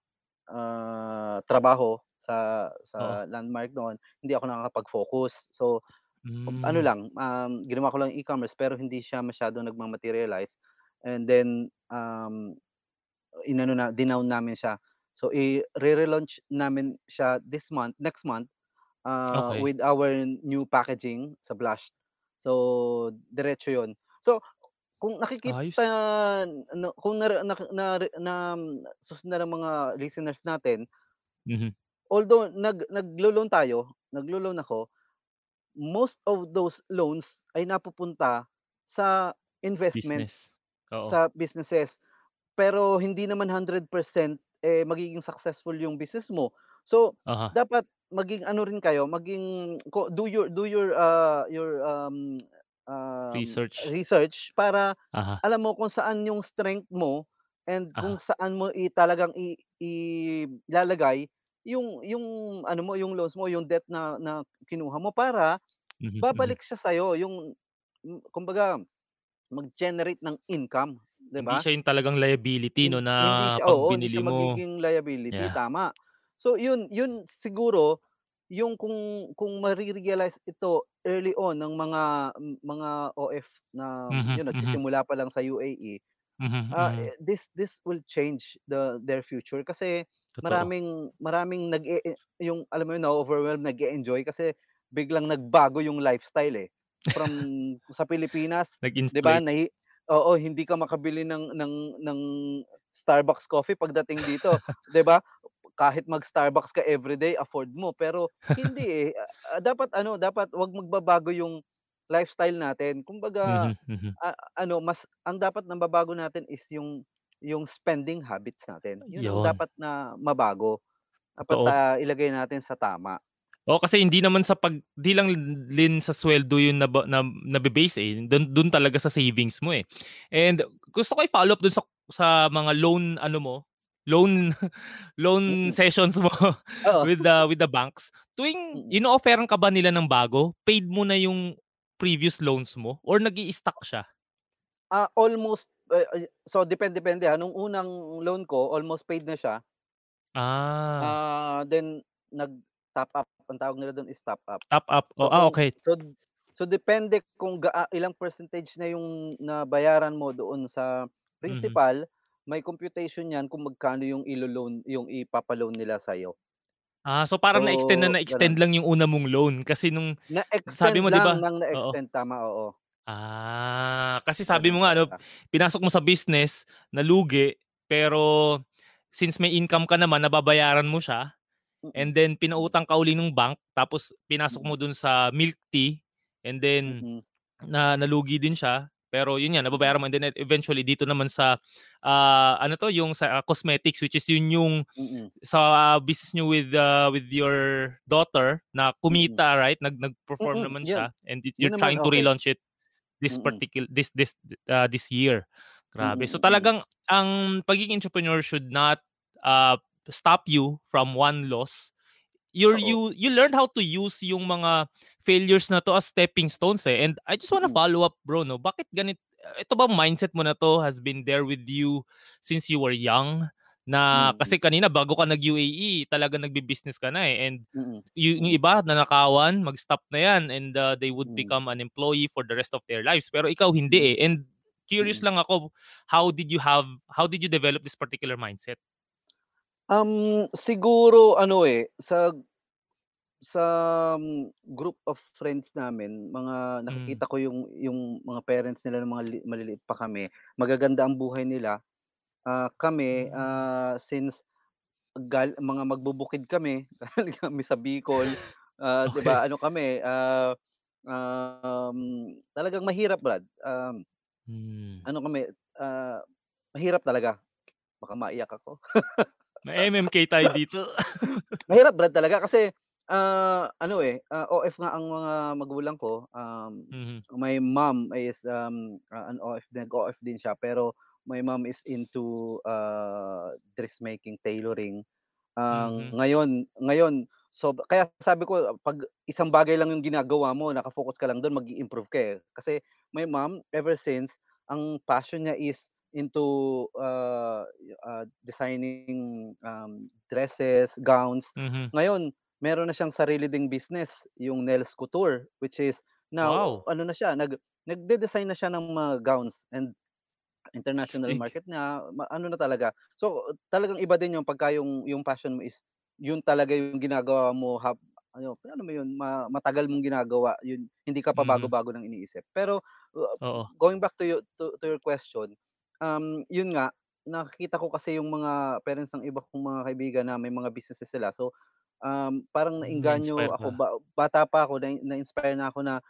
ah, trabaho sa Oo. sa Landmark noon, hindi ako nakakapag-focus. So, ano Hmm. lang, um, ginawa ko lang e-commerce pero hindi siya masyadong nagma-materialize. And then, um, inano na dinown namin siya. So, i-re-relaunch namin siya this month next month, ah, Okey. with our new packaging sa Blush. So, diretso yun. So, kung nakikita Ayos. na kung nara nak nari na susundan ng mga listeners natin Mhm. Although nag naglo-loan tayo, naglo-loan ako, most of those loans ay napupunta sa investment Business, oo. sa businesses. Pero hindi naman 100%, eh, magiging successful yung business mo. So, Uh-huh. dapat maging ano rin kayo, maging do your do your, ah, your, um, um, Research. research para Uh-huh. alam mo kung saan yung strength mo and kung Uh-huh. saan mo i talagang i ilalagay yung yung ano mo, yung loans mo, yung debt na na kinuha mo para Mhm, mhm. babalik siya sa'yo. Yung kumbaga mag-generate ng income, 'di Hindi ba? siya yung talagang liability 'no, na hindi siya 'pag oo, hindi binili siya mo magiging liability, yeah. tama. So, yun yun siguro yung kung kung mare-realize ito early on ng mga mga OF na Mhm, yun mhm. nagsisimula pa lang sa UAE, Mhm, ah, mhm. this this will change the their future kasi Totoo. maraming maraming nag-e yung alam mo yun na-o-overwhelm, nag-e-enjoy kasi biglang nagbago yung lifestyle, eh. From *laughs* sa Pilipinas 'di ba, nahi oo, hindi ka makabili ng ng ng Starbucks coffee pagdating dito, 'di ba? Kahit mag-Starbucks ka everyday afford mo, pero hindi, *laughs* eh. Dapat ano, dapat 'wag magbabago yung lifestyle natin. Kumbaga, Mhm, mhm. ah, ano mas ang dapat nababago natin is yung yung spending habits natin. Yun Yun. dapat na mabago. Dapat, Totoo. ah, ilagay natin sa tama. Oo, kasi hindi naman sa 'pag 'di lang din sa sweldo yun naba na nabe-base, eh, dun dun talaga sa savings mo, eh. And gusto ko i-follow up dun sa sa mga loan ano mo, loan *laughs* loan Mm. sessions mo with the with the banks. Tuwing Mm. ino-offeran ka ba nila ng bago, paid mo na yung previous loans mo or nag-i-stock siya? Ah, almost, so depende depende, ah, nung unang loan ko almost paid na siya. Ah. Ah, then nag-top up, ang tawag nila dun is top up. Top up, oh, So ah, okey. so so depende kung gaa ilang percentage na yung nabayaran mo doon sa Mhm. principal, may computation yan kung magkano yung ilo-loan yung ipapa-loan nila sa'yo. Ah, so parang na-extend na So, na-extend lang yung una mong loan kasi nung sabi Na-extend mo 'di ba ng oo. na-extend, tama, oo. Ah, kasi sabi mo nga ano, pinasok mo sa business, nalugi, pero since may income ka naman nababayaran mo siya, Mm. and then pinautang ka uli nung bank tapos pinasok mo Mm. dun sa milk tea, and then Mm. na nalugi din siya, pero yun Mm. nababayaran mo and then eventually dito naman sa, ah, ano 'to yung sa cosmetics which is yun yung sa business niyo with, ah, with your daughter na kumita right, nag nag-perform naman siya and you're trying to relaunch it this Mm. particu this this, ah, this year. Grabe, so mm. talagang ang pagiging entrepreneur should not, ah, stop you from one loss. Oo. you you learned how to use yung mga failures na 'to as stepping stones, eh, and I just wanna Mm. follow up bro 'no, bakit ganit ito bang mindset mo na 'to has been there with you since you were young? Na Mm. kasi kanina bago ka nag-UAE talagang nagbi-business ka na, eh, and Mm. yung Mm. iba nanakawan mag-stop na yan and, ah, they would Mm. become an employee for the rest of their lives, pero ikaw Mm. hindi, eh, and curious Mm. lang ako, how did you have how did you develop this particular mindset? Um, siguro ano, eh, sa sa group of friends namin mga Hmm. nakikita ko yung yung mga parents nila ng mga li maliliit pa kami, magaganda ang buhay nila. Ah, kami, ah, since gal mga magbubukid kami, galing *laughs* kami sa Bicol, ah, 'di Okey. ba ano kami, ah, um, talagang mahirap Brad, um Hmm. ano kami, ah, mahirap talaga. Baka maiyak ako. Ma-MMK tayo *laughs* dito. Mahirap Brad talaga kasi, ah, ano, eh, ah, OF nga ang mga magulang ko, um, Mhm. my mom is, um, ah, an OF nag-OF din siya pero my mom is into, ah, dressmaking, tailoring. Ang Mhm. ngayon ngayon sob kaya sabi ko 'pag isang bagay lang yung ginagawa mo naka-focus ka lang dun mag-i-improve ka, eh. Kasi my mom ever since ang passion niya is into, ah, ah, designing, um, dresses, gowns. Mhm. Ngayon meron na siyang sarili ding business, yung Nels Couture, which is now Wow. ano na siya nag nagde-design na siya ng mga gowns and international Astig. market na ma ano na talaga. So, talagang iba din yung pagka yung yung passion mo is yun talaga yung ginagawa mo hab ano alam mo yun ma matagal mong ginagawa yun hindi ka Mhm. pabago-bago ng iniisip. Pero, uh, Oo. going back to you to to your question, um, yun nga nakikita ko kasi yung mga parents ng iba kong mga kaibigan na may mga businesses sila so, um, parang Hmm, naengganyo na-inspire ako ba bata pa ako na na-inspire na ako na,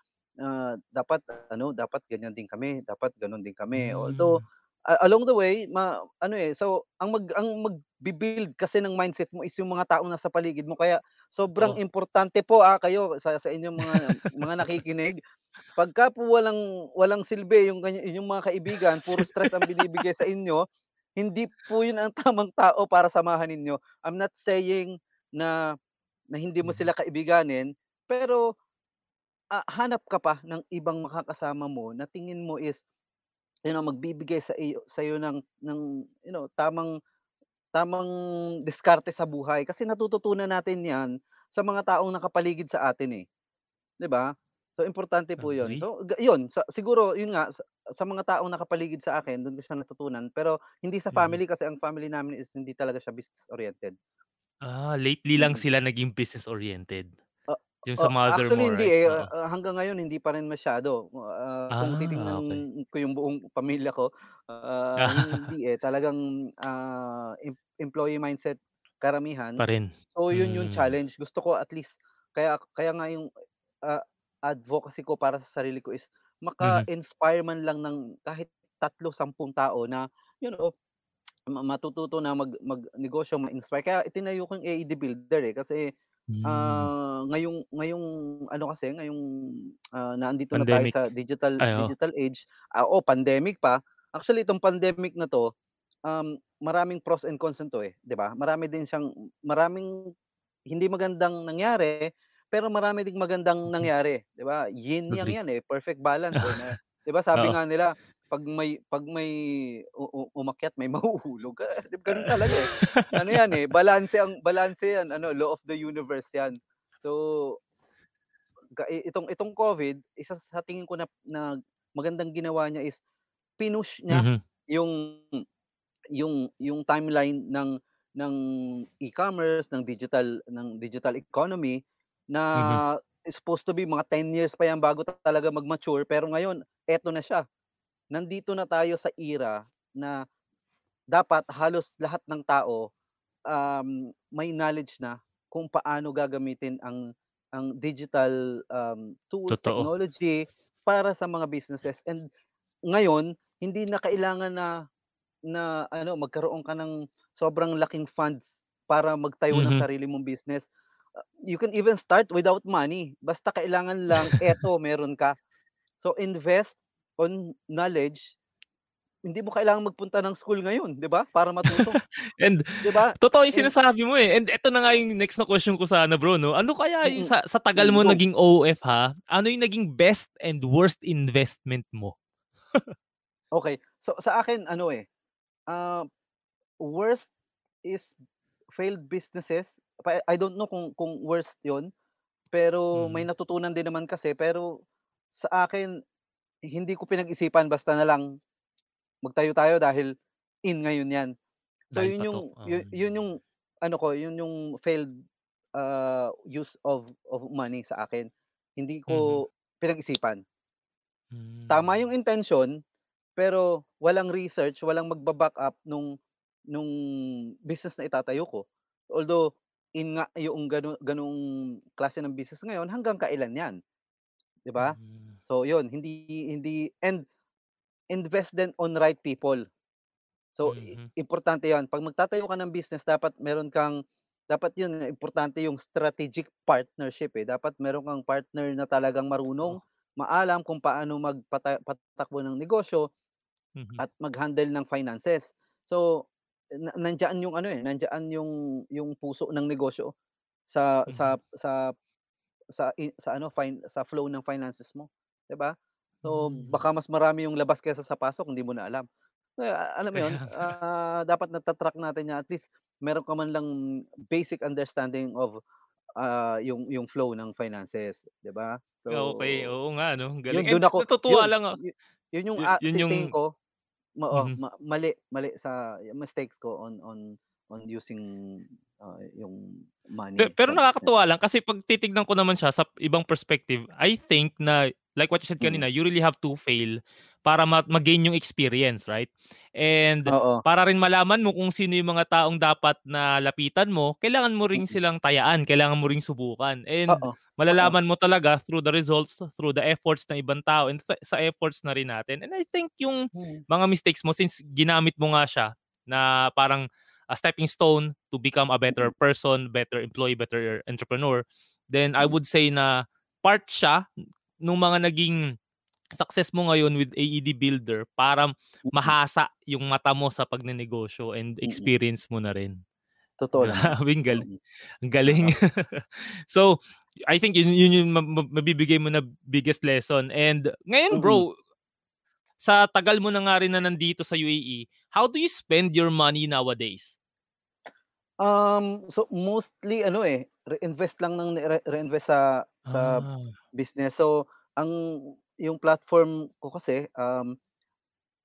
ah, dapat ano, dapat ganyan din kami, dapat ganon din kami. Although, Hmm. a along the way ma ano, eh, so ang mag ang magbi-build kasi ng mindset mo is yung mga taong nasa paligid mo kaya sobrang Oh. importante po, ah, kayo sa sa inyong mga mga nakikinig, pagka po walang walang silbi yung inyong mga kaibigan puro stress ang binibigay sa inyo, hindi po yun ang tamang tao para samahan ninyo. I'm not saying na na hindi mo Mhm. sila kaibiganin, pero, ah, hanap ka pa ng ibang makakasama mo na tingin mo is, you know, magbibigay sa iyo sa'yo ng ng you know, tamang tamang diskarte sa buhay. Kasi natututunan natin yan sa mga taong nakapaligid sa atin, eh, 'di ba? So, importante po yun. Agree. So, yun sa siguro yun nga sa sa mga taong nakapaligid sa akin dun ko siya natutunan pero hindi sa Mhm. family kasi ang family namin is hindi talaga siya business oriented. Ah, lately lang Mm. sila naging business oriented? Yung sa ah, mother actually mo hindi, right? eh, Oo. ah, hanggang ngayon hindi pa rin masyado. Ah, kung Ah, titingnan okey. ko yung buong pamilya ko, ah, *laughs* hindi, eh, talagang, ah, em employee mindset karamihan. Pa rin, So, yun yung hmm. challenge gusto ko at least kaya kaya nga yung, ah, advocacy ko para sa sarili ko is Mhm. maka-inspire man lang ng kahit 3, 10 tao na you know, ma matututo na mag magnegosyo, ma-inspire. Kaya itinayo ko yung AED Builder, eh, kasi, Hmm. ah, ngayong ngayong ano kasi ngayong, ah, nandito na tayo Pandemic. sa digital Ay, oo. digital age, ah, o pandemic pa. Actually itong pandemic na 'to, um, maraming pros and cons nito, eh, 'di ba? Marami din siyang maraming hindi magandang nangyari, pero marami ding magandang Mhm. nangyari, 'di ba? Yin-yang Agree. yan, eh, perfect balance, eh, na *laughs* 'di ba sabi Oo. nga nila 'pag may 'pag may u umakyat may *laughs* mahuhulog, ah, ganun talaga, eh. *laughs* Ano yan, eh, balanse ang balanse yan ano, law of the universe yan. So itong itong COVID, isa sa tingin ko na na magandang ginawa niya is pinush niya Mhm. yung yung yung timeline ng ng e-commerce, ng digital ng digital economy na Mhm. supposed to be mga 10 years pa yan bago talaga mag-mature pero ngayon eto na siya. Nandito na tayo sa era na dapat halos lahat ng tao, um, may knowledge na kung paano gagamitin ang ang digital, um, tools, Totoo. technology para sa mga businesses and ngayon hindi na kailangan na na ano magkaroon ka ng sobrang laking funds para magtayo ng Mhm. sarili mong business. You can even start without money basta kailangan lang eto meron ka. So invest on knowledge. Hindi mo kailangang magpunta ng school ngayon, 'di ba? Para matuto. *laughs* And 'Di ba? totoo yung sinasabi mo, eh, and eto na nga yung next na question ko sana bro 'no. Ano kaya yung sa sa tagal mo naging OF ha, ano yung naging best and worst investment mo? Okey. So sa akin ano, eh, ah, worst is failed businesses. I don't know kung kung worst yun, pero may Mhm. natutunan din naman kasi. Pero sa akin hindi ko pinag-isipan basta na lang magtayo tayo dahil in ngayon 'yan. So Dahil yun yung yu yun um. yung ano ko, yun yung failed, ah, use of of money sa akin. Hindi ko pinag-isipan. Tama Hmm. yung intention, pero walang research, walang magba-backup nung nung business na itatayo ko. Although in nga yoong gano gano'ng klase ng business ngayon hanggang kailan 'yan, 'di ba? Hmm. So yun, hindi hindi and invest din on right people. So i Mhm. importante 'yan 'pag magtatayo ka ng business dapat meron kang dapat yun importante yung strategic partnership, eh. Dapat meron kang partner na talagang marunong, maalam kung paano magpata patakbo ng negosyo Mhm. at mag-handle ng finances. So na nandiyan yung ano, eh, nandiyan yung yung puso ng negosyo sa sa Mhm. sa sa i sa ano fin sa flow ng finances mo, 'di ba? So Hmm. baka mas marami yung labas kaysa sa pasok hindi mo na alam. Kaya alam mo Kaya yun, nga. ah, dapat nata-track natin 'yan at least meron ka man lang basic understanding of, ah, yung yung flow ng finances, 'di ba? So oo nga 'no, ang galing. yun And dun ako natutuwa yun lang a yu yun yung, yu ah, yun si yung tingin ko oo, mhm. ma mali mali sa mistakes ko on on on using, ah, yung money pero business. nakakatuwa lang kasi 'pag titignan ko naman siya sa ibang perspective, I think na like what you said Mm. kanina, you really have to fail para ma ma-gain yung experience, right? And Oo. para rin malaman mo kung sino yung mga taong dapat na lapitan mo, kailangan mo rin Mm. silang tayaan, kailangan mo ring subukan. And Oo, oo. malalaman mo talaga through the results, through the efforts ng ibang tao and sa efforts na rin natin. And I think yung Mm. mga mistakes mo since ginamit mo nga siya na parang a stepping stone to become a better Mm. person, better employee, better entrepreneur, then I Mm. would say na part siya nung mga naging success mo ngayon with AED Builder para Mm. mahasa yung mata mo sa pagnenegosyo and experience mo na rin. Totoo. *laughs* Grabe ang gal Mm. ang galing. *laughs* So, I think yun yun yung ma ma mabibigay mo na biggest lesson. And ngayon bro, sa tagal mo na nga rin na nandito sa UAE, how do you spend your money nowadays? Um, so mostly ano, eh, re-invest lang ng re re-invest sa sa Ah. business. So ang yung platform ko kasi, um,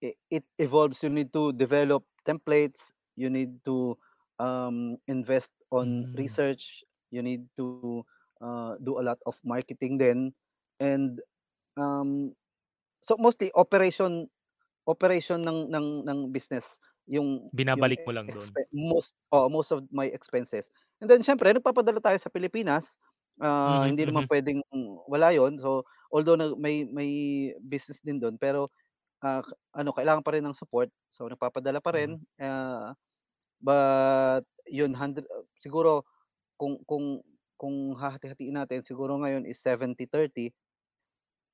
i it evolves. You need to develop templates, you need to, um, invest on Hmm. research, you need to, uh, do a lot of marketing din and, um, so mostly operation operation ng ng ng business yung yung Binabalik mo lang expe most oo, most of my expenses. And then siyempre nagpapadala tayo sa Pilipinas, ah, Mhm, hindi naman mhm. puwedeng wala yun. So although na may may business din dun pero, ah, ano kailangan pa rin ng support. So nagpapadala pa rin, ah, but yun hundred siguro kung kung kung hahati-hatiin natin siguro ngayon is 70-30.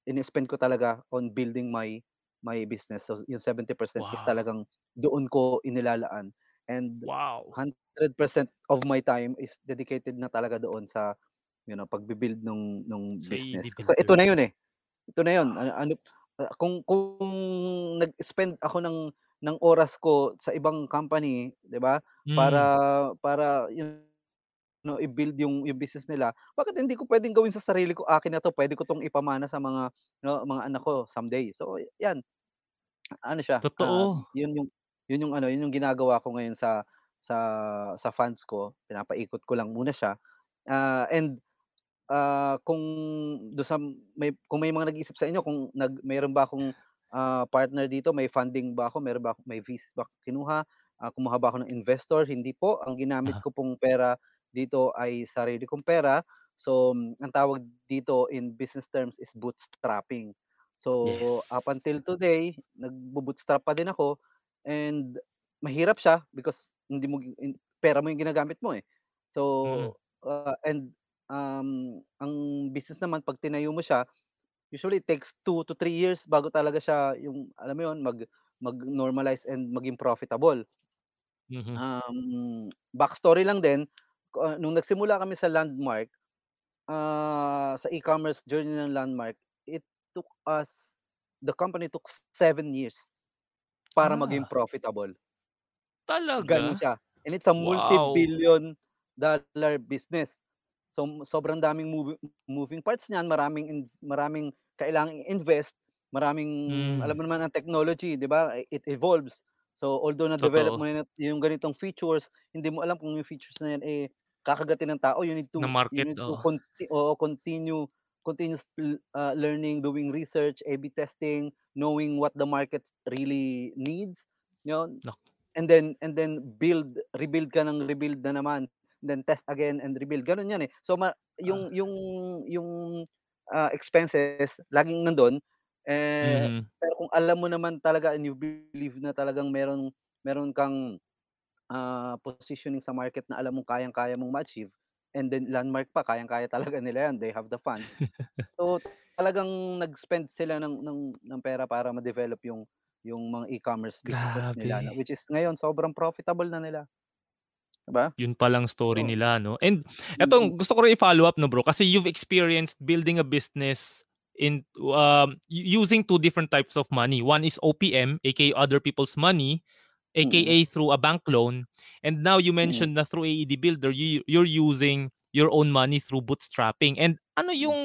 Ini-spend ko talaga on building my my business. So yung 70% is Wow. talagang doon ko inilalaan and Wow. 100% of my time is dedicated na talaga doon sa, you know, pagbi-build nung nung Sa business. So ito na yun, eh, ito na yun. Ano Wow. ano kung kung nag-spend ako ng ng oras ko sa ibang company, 'di ba, para Hmm. para you know, i-build yung yung business nila, bakit hindi ko puwedeng gawin sa sarili ko, akin na 'to, puwede ko 'tong ipamana sa mga no, mga anak ko someday. So 'yan. Ano siya, ah, Totoo. yun yung yun yung ano, yun yung ginagawa ko ngayon sa sa sa funds ko, pinapaikot ko lang muna siya. Ah, and, ah, kung dun sa may kung may mga nag-iisip sa inyo kung nag meron ba akong, ah, partner dito, may funding ba ako, meron ba ako may VCs ba kinuha, ah, kumuha ba ako ng investor, hindi po. Ang ginamit ko pong pera dito ay sarili kong pera. So, ang tawag dito in business terms is bootstrapping. So, up Yes. until today, nagbo-bootstrap pa din ako and mahirap siya because hindi mo pera mo yung ginagamit mo, eh. Mm. So, ah, and, um, ang business naman 'pag tinayo mo siya, usually it takes 2 to 3 years bago talaga siya yung alam mo yun, mag mag-normalize and maging profitable. Mhm. Um, backstory lang din, ah, nung nagsimula kami sa Landmark, ah, sa e-commerce journey ng Landmark, it took us the company took 7 years para maging Ah. profitable. Gano'n Talaga? siya, and it's a Wow! multi-billion dollar business. So, sobrang daming movi moving parts niyan, maraming in maraming kailangang i-invest, maraming alam Hmm. mo naman ang technology 'di ba, it evolves. So, although na-develop mo Totoo. na yung ganitong features, hindi mo alam kung yung features na yan, eh, kakagatin ng tao, you need Na to you market, need to oo. conti oo, continue continuous ah, learning, doing research, A/B testing, knowing what the market really needs, yun. Nak And then and then build, rebuild ka ng rebuild na naman, then test again and rebuild, gano'n yan, eh. So, ma yung Ah. yung yung, ah, expenses laging nandun, eh, Mhm. pero kung alam mo naman talaga and you believe na talagang meron meron kang, ah, positioning sa market na alam mong kayang-kaya mong ma-achieve and then Landmark pa kayang-kaya talaga *laughs* nila yan, they have the funds. *laughs* So, talagang nag-spend sila ng ng ng pera para ma-develop yung yung mga e-commerce businesses nila na Grabe. which is ngayon sobrang profitable na nila. 'Di ba? Yun palang story Oo. nila 'no, and etong gusto ko rin i-follow up 'no bro, kasi you've experienced building a business in um, using 2 different types of money. One is OPM, aka other people's money, Mm. aka through a bank loan, and now you Mm. mentioned na through AED Builder, you you're using your own money through bootstrapping. And ano Hmm. yung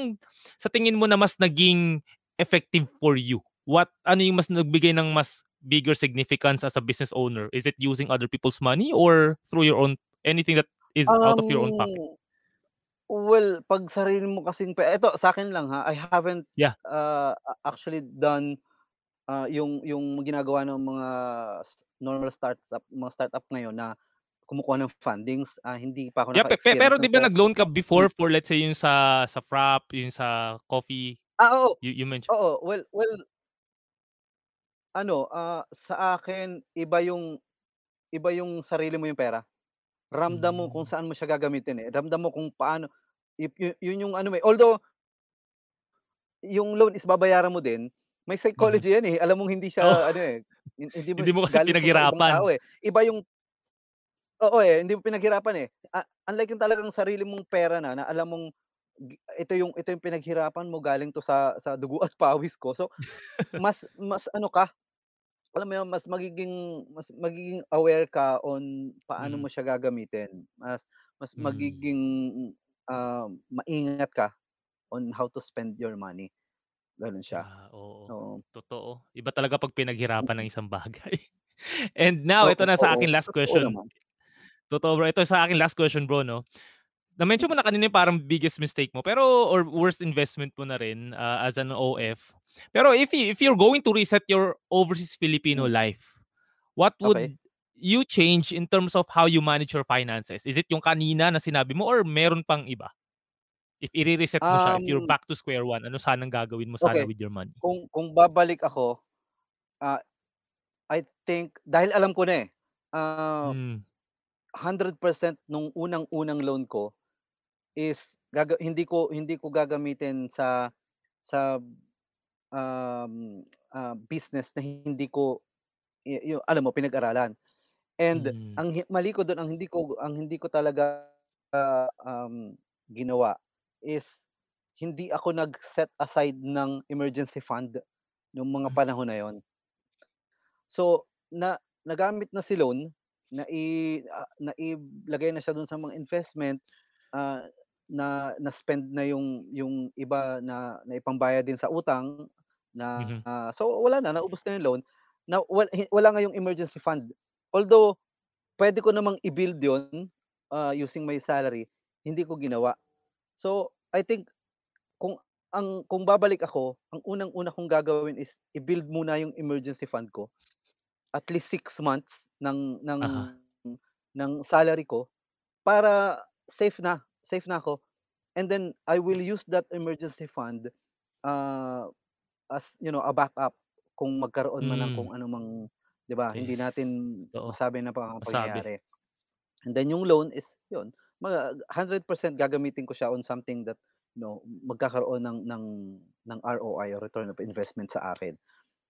sa tingin mo na mas naging effective for you? What ano yung mas nagbigay ng mas bigger significance as a business owner? Is it using other people's money or through your own anything that is out of your own pocket? Well, 'pag sarili mo kasing pe eto sa'kin lang ha, I haven't, Yeah. ah, actually done, ah, yung yung ginagawa ng mga normal startup mga startup ngayon na kumukuha ng fundings, ah, hindi pa ako Yeah, pe pe naka-experience pero 'di ba so nag-loan ka hmm. before for let's say yung sa sa Frapp, yung sa coffee, Ah, oo. you you mention Oo, well well ano, ah, sa akin iba yung iba yung sarili mo yung pera. Ramdam mo kung Hmm. saan mo siya gagamitin, eh, ramdam mo kung paano if yu yun yung ano mo, eh, although yung loan is babayaran mo din, may Mhm. psychology yan, eh, alam mong hindi Oo. siya ano, eh, hin hindi mo Hindi mo kasi galing sa mga ibang pinaghirapan. tao, eh. Iba yung Oo, eh, hindi mo pinaghirapan, eh. Ah, unlike yung talagang sarili mong pera na, na alam mong gi ito yung ito yung pinaghirapan mo, galing 'to sa sa dugo at pawis ko. So, *laughs* mas mas ano ka, alam mo yun, mas magiging mas magiging aware ka on paano Mhm. mo siya gagamitin. Mas mas Hmm. magiging, um, maingat ka on how to spend your money, gano'n siya. Ah, oo, Oo. totoo. Iba talaga 'pag pinaghirapan ang Mm. isang bagay. *laughs* And now ito Oo, na sa oo, aking last totoo question. naman. Totoo bro, ito sa aking last question bro 'no. Na-mention mo na kanina yung parang biggest mistake mo, pero or worst investment mo na rin, ah, as an OF. Pero if you if you're going to reset your overseas Filipino Hmm. life, what would you change in terms of how you manage your finances? Is it yung kanina na sinabi mo or meron pang iba? If ire-reset mo siya, if you're Um back to square one, ano sanang gagawin mo sana Okey, with your money? kung kung babalik ako, ah, I think dahil alam ko na, eh, ah, Hmm. 100% nung unang-unang loan ko is gaga hindi ko hindi ko gagamitin sa sa, um, ah, business na hindi ko yu yu alam mo pinag-aralan. And Hmm. ang mali ko dun, ang hindi ko ang hindi ko talaga, um, ginawa is hindi ako nag-set aside ng emergency fund nung mga Hmm. panahon na yun. So, na nagamit na si loan, nai ah, nailagay na siya dun sa mga investment, ah, na na-spend na yung yung iba na naipambayad din sa utang na Mhm. so wala na, naubos na yung loan. Na wa hi wala ngayong emergency fund. Although puwede ko namang i-build 'yun, ah, using my salary, hindi ko ginawa. So, I think kung ang kung babalik ako, ang unang-una kong gagawin is i-build muna yung emergency fund ko. At least 6 months ng ng Uh-huh. ng salary ko para safe na, safe na ako. And then I will use that emergency fund, ah, as you know, a backup kung magkaroon man ng Hmm. kung anumang 'di ba, hindi Yes, natin totoo. masabi na pangyayari. And then yung loan is 'yun, mga 100% gagamitin ko siya on something that, you know, magkakaroon ng ng ng ROI or return of investment sa akin.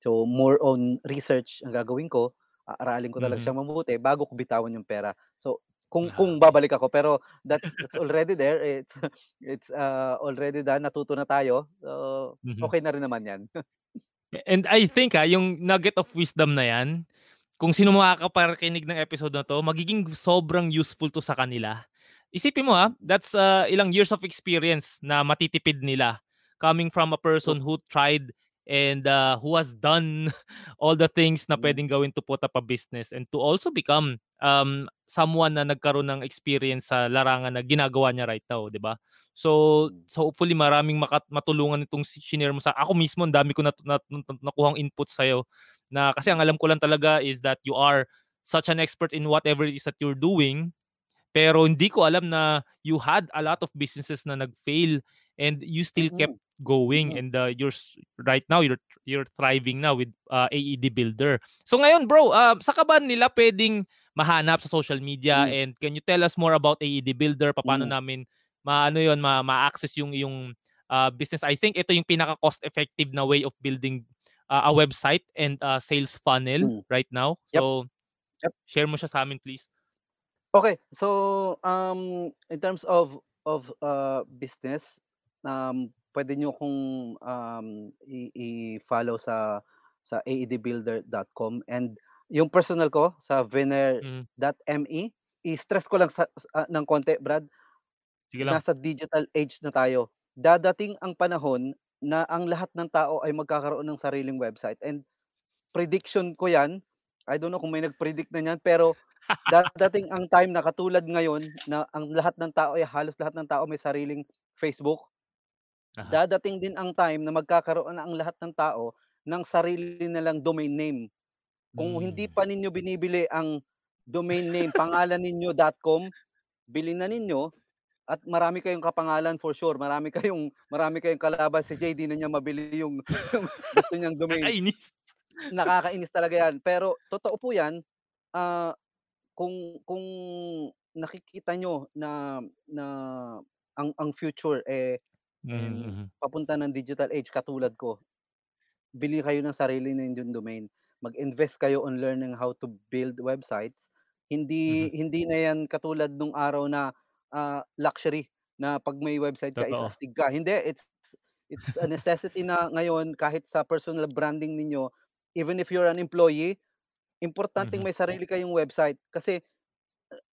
So, more on research ang gagawin ko, aaralin ko talaga Mhm. siyang mabuti bago ko bitawan yung pera. So, kung Ah, kung babalik ako, pero that's that's already there, it's *laughs* it's, ah, already done, natuto na tayo, so Mhm. okey na rin naman 'yan. *laughs* And I think, ah, yung nugget of wisdom na 'yan, kung sino makakapakinig ng episode na 'to, magiging sobrang useful 'to sa kanila. Isipin mo, ah, that's, ah, ilang years of experience na matitipid nila coming from a person who tried and, ah, who has done *laughs* all the things na Mm. puwedeng gawin to put up a business and to also become, um, someone na nagkaroon ng experience sa larangan na ginagawa niya right now, 'di ba? So Hmm. so hopefully maraming maka matulungan itong shinare mo sa ako mismo ang dami ko nat nat nat nakuhang input sa'yo na kasi ang alam ko lang talaga is that you are such an expert in whatever it is that you're doing. Pero hindi ko alam na you had a lot of businesses na nag-fail and you still kept Mm. Going Mm. and, uh, you're right now you're you're thriving now with, ah, AED Builder. So ngayon bro, ah, saan ka ba nila puwedeng mahanap sa social media Hmm. and can you tell us more about AED Builder, papaano Mm. namin maano 'yun, ma ma-access yung iyong, ah, business? I think ito yung pinaka cost effective na way of building, ah, a website and a sales funnel Hmm. right now. Yep. So, Yep. share mo siya sa'min please. Okey. So, um, in terms of of, ah, business, um, puwede niyo akong, um, i-follow sa sa aedbuilder.com and yung personal ko sa Mm. vener.me. I-stress ko lang sa sa ng konti Brad, Sige lang. nasa digital age na tayo. Dadating ang panahon na ang lahat ng tao ay magkakaroon ng sariling website and prediction ko 'yan, I don't know kung may nag-predict na niyan, pero dadating ang time na katulad ngayon na ang lahat ng tao ay halos lahat ng tao may sariling Facebook. Uh-huh. Dadating din ang time na magkakaroon na ang lahat ng tao ng sarili nilang domain name. Kung hindi Hmm. pa ninyo binibili ang domain name pangalan ninyo.com, bilhin na ninyo at marami kayong kapangalan for sure, marami kayong marami kayong kalaban, si 'di na niya mabili yung gusto niyang domain. Nakakainis. Nakakainis talaga 'yan, pero totoo po 'yan. Ah, kung kung nakikita niyo na na ang ang future, eh, Mhm, em, mhm. papunta ng digital age katulad ko, bili kayo ng sarili ninyong domain. Mag-invest kayo on learning how to build websites. Hindi hindi na 'yan katulad nung araw na, ah, luxury na 'pag may website ka Totoo. astig ka. Hindi, it's it's a necessity na ngayon kahit sa personal branding ninyo, even if you're an employee, importanteng Mhm. may sarili kayong website kasi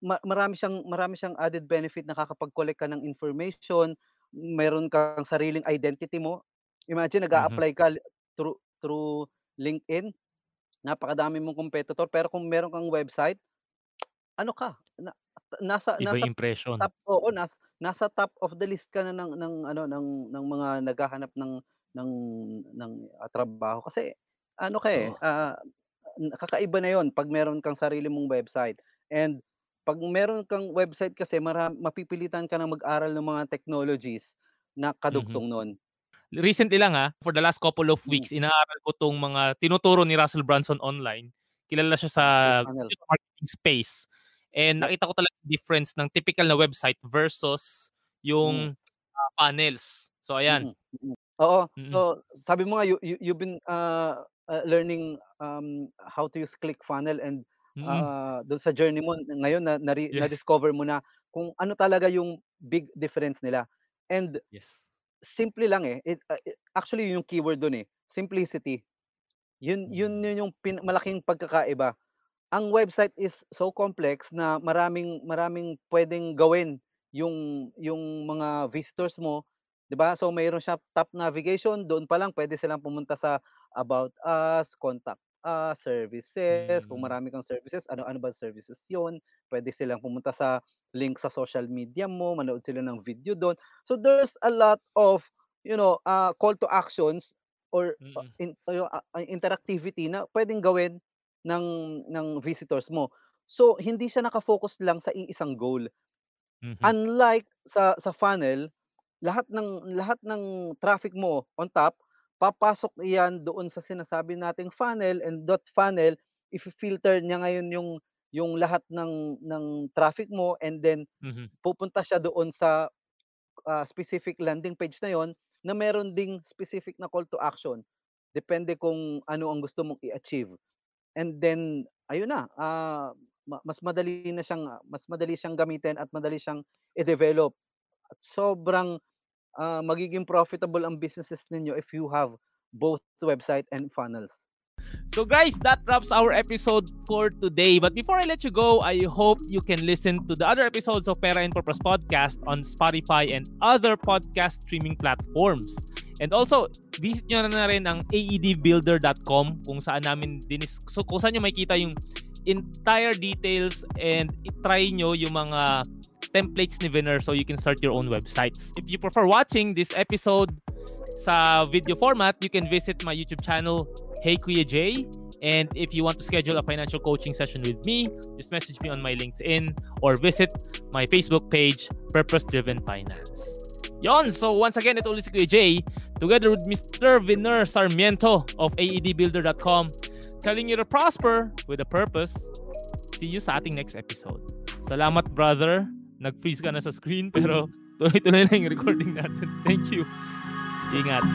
ma marami siyang marami siyang added benefit, nakakapag-collect ka ng information, meron kang sariling identity mo. Imagine Mhm. nag-a-apply ka through through LinkedIn, napakadami mong competitor, pero kung meron kang website, ano ka, na nasa Iba nasa impression. top oo, nas nasa top of the list ka na ng ng ano, ng ng mga naghahanap ng ng ng, ah, trabaho kasi ano ka, eh, Totoo. ah, kakaiba na 'yun 'pag meron kang sarili mong website and 'pag meron kang website kasi mara mapipilitan ka ng mag-aral ng mga technologies na Mhm. kadugtong nun. Recently lang, ah, for the last couple of Hmm. weeks inaaral ko 'tong mga tinuturo ni Russell Brunson online. Kilala siya sa marketing space and nakita ko talaga difference ng tipikal na website versus yung, ah, funnels. So ayan. Mm, mm. Oo, Mm. so sabi mo nga you you you've been, ah, ah, learning, um, how to use ClickFunnels and, Mm. ah, dun sa journey mo ngayon na nare Yes. na-discover mo na kung ano talaga yung big difference nila and Yes. simple lang, eh, it ah, actually yun yung keyword dun, eh, simplicity. Yun yun Hmm. yun yung pin malaking pagkakaiba. Ang website is so complex na maraming maraming puwedeng gawin yung yung mga visitors mo, 'di ba? So mayro'n siya top navigation, doon pa lang puwede silang pumunta sa about us, contact ah, services, kung Mm. marami kang services, ano-ano ba services 'yun. Puwede silang pumunta sa link sa social media mo, manood sila ng video do'n. So, there's a lot of, you know, ah, call to actions or, ah, Mm. in yu ah, interactivity na puwedeng gawin ng ng visitors mo. So, hindi siya naka-focus lang sa iisang goal. Mhm. Unlike sa sa funnel, lahat ng lahat ng traffic mo on top, papasok iyan doon sa sinasabi nating funnel and that funnel, ifi-filter niya ngayon yung yung lahat ng ng traffic mo and then Mhm. pupunta siya doon sa, ah, specific landing page na 'yun na meron ding specific na call to action. Depende kung ano ang gusto mong i-achieve. And then ayun na, ma mas madali na siyang, mas madali siyang gamitin at madali siyang i-develop at sobrang, ah, magiging profitable ang businesses ninyo if you have both website and funnels. So guys, that wraps our episode for today. But before I let you go, I hope you can listen to the other episodes of Pera and Purpose podcast on Spotify and other podcast streaming platforms. And also, visit nyo na rin ang aedbuilder.com kung saan namin dinis so kung saan nyo makikita yung entire details and i-try nyo yung mga templates ni Winner so you can start your own websites. If you prefer watching this episode sa video format, you can visit my YouTube channel, Hey Kuya J. And if you want to schedule a financial coaching session with me, just message me on my LinkedIn or visit my Facebook page, Purpose Driven Finance. Yon! So once again, ito ulit si Kuya J, together with Mr. Viner Sarmiento of aedbuilder.com, telling you to prosper with a purpose. See you sa ating next episode. Salamat, brother. Nag-freeze ka na sa screen pero *laughs* tuloy-tuloy na yung recording natin. Thank you. Ingat.